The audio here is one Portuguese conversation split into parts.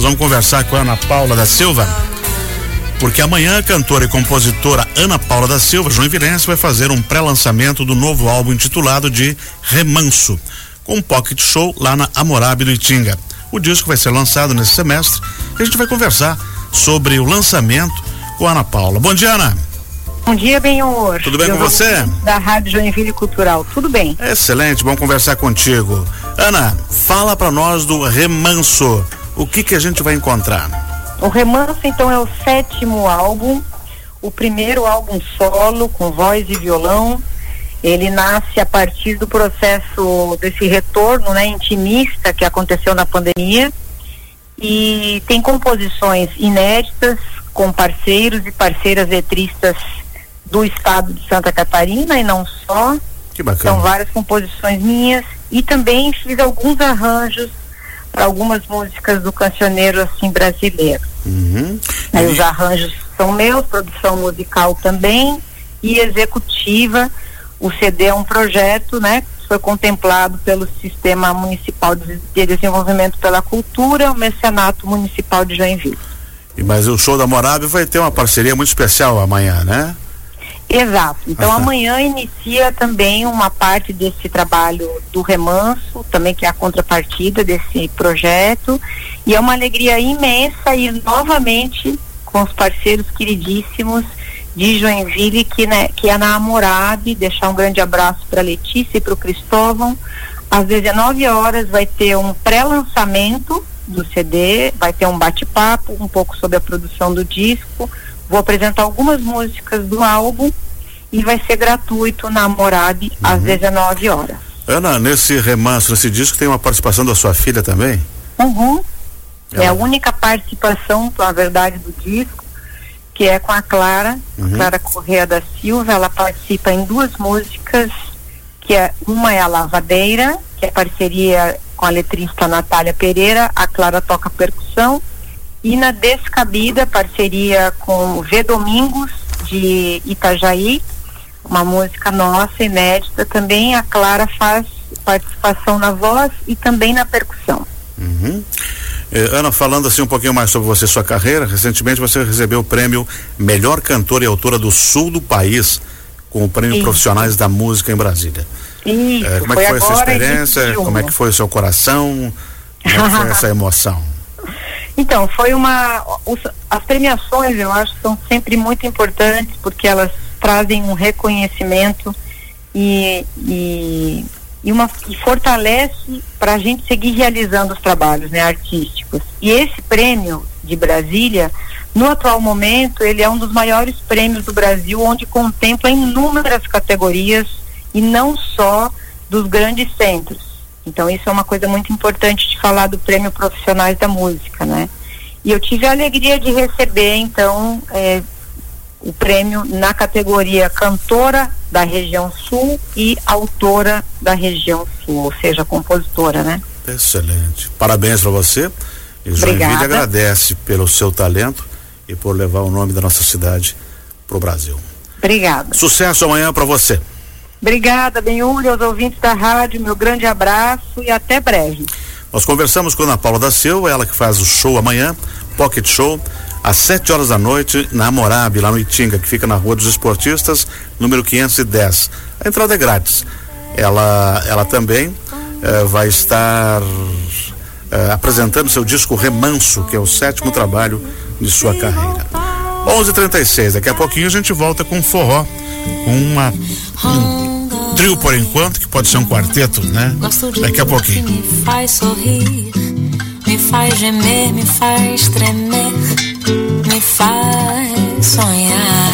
Nós vamos conversar com a Ana Paula da Silva, porque amanhã a cantora e compositora Ana Paula da Silva, João Virense, vai fazer um pré-lançamento do novo álbum intitulado de Remanso, com um pocket show lá na Amorabe do Itinga. O disco vai ser lançado nesse semestre e a gente vai conversar sobre o lançamento com a Ana Paula. Bom dia, Ana. Bom dia, Benhor. Tudo bem Eu com você? Da Rádio Joinville Cultural. Tudo bem. Excelente, bom conversar contigo. Ana, fala para nós do Remanso. O que que a gente vai encontrar? O Remanso, então, é o sétimo álbum, o primeiro álbum solo com voz e violão. Ele nasce a partir do processo desse retorno, né, intimista que aconteceu na pandemia e tem composições inéditas com parceiros e parceiras letristas do estado de Santa Catarina e não só. Que bacana. São várias composições minhas e também fiz alguns arranjos para algumas músicas do cancioneiro assim brasileiro. Uhum. Aí e... os arranjos são meus, produção musical também e executiva. O CD é um projeto, né, que foi contemplado pelo Sistema Municipal de Desenvolvimento pela Cultura, o Mecenato Municipal de Joinville. E mas o show da Morabe vai ter uma parceria muito especial amanhã, né? Exato. Então amanhã inicia também uma parte desse trabalho do remanso, também que é a contrapartida desse projeto. E é uma alegria imensa e novamente com os parceiros queridíssimos de Joinville, que, né, que é na Amorabe, deixar um grande abraço para Letícia e para o Cristóvão. Às 19 horas vai ter um pré-lançamento do CD, vai ter um bate-papo, um pouco sobre a produção do disco Vou apresentar algumas músicas do álbum e vai ser gratuito na Morab uhum. às 19 horas. Ana, nesse remanso, nesse disco tem uma participação da sua filha também? Uhum. Ela... É a única participação, na verdade, do disco, que é com a Clara, uhum. Clara Correa da Silva. Ela participa em duas músicas, que é uma é a Lavadeira, que é parceria com a letrista Natália Pereira, a Clara toca percussão e na Descabida, parceria com o V Domingos, de Itajaí, uma música nossa, inédita, também a Clara faz participação na voz e também na percussão. Uhum. Eh, Ana, falando assim um pouquinho mais sobre você, sua carreira, recentemente você recebeu o prêmio Melhor Cantora e Autora do Sul do país, com o prêmio Isso. Profissionais da Música em Brasília. Isso, eh, como é que foi essa experiência? Como é que foi o seu coração? Como é que foi essa emoção? Então, foi uma. Os, as premiações, eu acho, são sempre muito importantes porque elas trazem um reconhecimento e, e, e, uma, e fortalece para a gente seguir realizando os trabalhos né, artísticos. E esse prêmio de Brasília, no atual momento, ele é um dos maiores prêmios do Brasil, onde contempla inúmeras categorias e não só dos grandes centros. Então isso é uma coisa muito importante de falar do Prêmio Profissionais da Música, né? E eu tive a alegria de receber, então, é, o prêmio na categoria cantora da região sul e autora da região sul, ou seja, compositora, né? Excelente. Parabéns para você. E Joinville agradece pelo seu talento e por levar o nome da nossa cidade para o Brasil. Obrigada. Sucesso amanhã para você. Obrigada, Benhuri, aos ouvintes da rádio, meu grande abraço e até breve. Nós conversamos com a Ana Paula da Silva, ela que faz o show amanhã, Pocket Show, às 7 horas da noite, na Morabe, lá no Itinga, que fica na Rua dos Esportistas, número 510. A entrada é grátis. Ela, ela também eh, vai estar eh, apresentando seu disco Remanso, que é o sétimo trabalho de sua carreira. 11:36. Daqui a pouquinho a gente volta com forró, com uma um trio por enquanto, que pode ser um quarteto, né? Daqui a pouquinho. Me faz sorrir, me faz gemer, me faz tremer, me faz sonhar.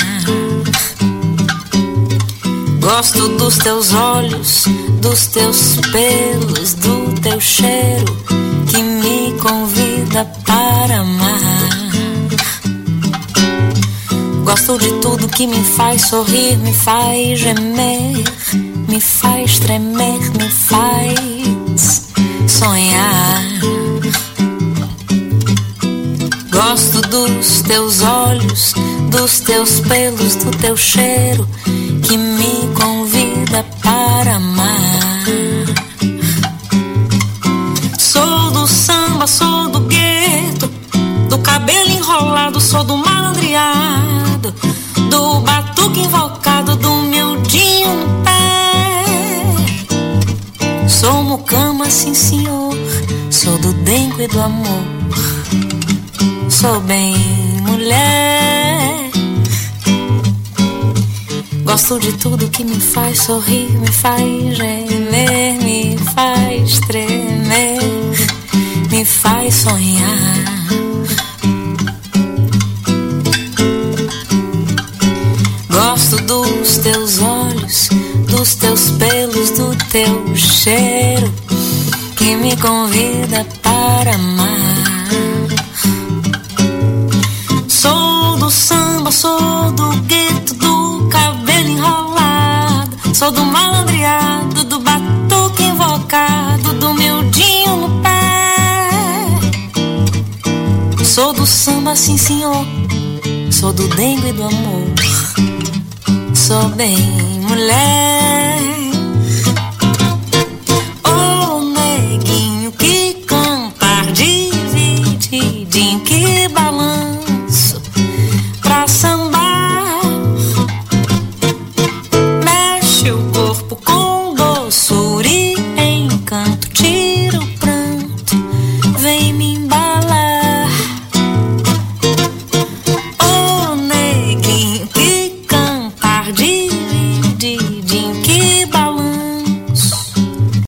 Gosto dos teus olhos, dos teus pelos, do teu cheiro que me convida para amar. Gosto de tudo que me faz sorrir, me faz gemer me faz tremer, me faz sonhar. Gosto dos teus olhos, dos teus pelos, do teu cheiro que me convida para amar. Sou do samba, sou do gueto enrolado, sou do do batuque invocado, do miudinho no pé. Sou mucama, sim senhor, sou do dengo e do amor. Sou bem mulher. Gosto de tudo que me faz sorrir, me faz gemer, me faz tremer, me faz sonhar. Dos teus pelos, do teu cheiro que me convida para amar. Sou do samba, sou do gueto, do cabelo enrolado, sou do malandreado, do batuque invocado, do miudinho no pé. Sou do samba, sim senhor, sou do dengue e do amor sou bem mulher. O oh, neguinho que canta, divide em que balanço pra sambar. Mexe o corpo com doçura e encanto, tira o pranto, vem me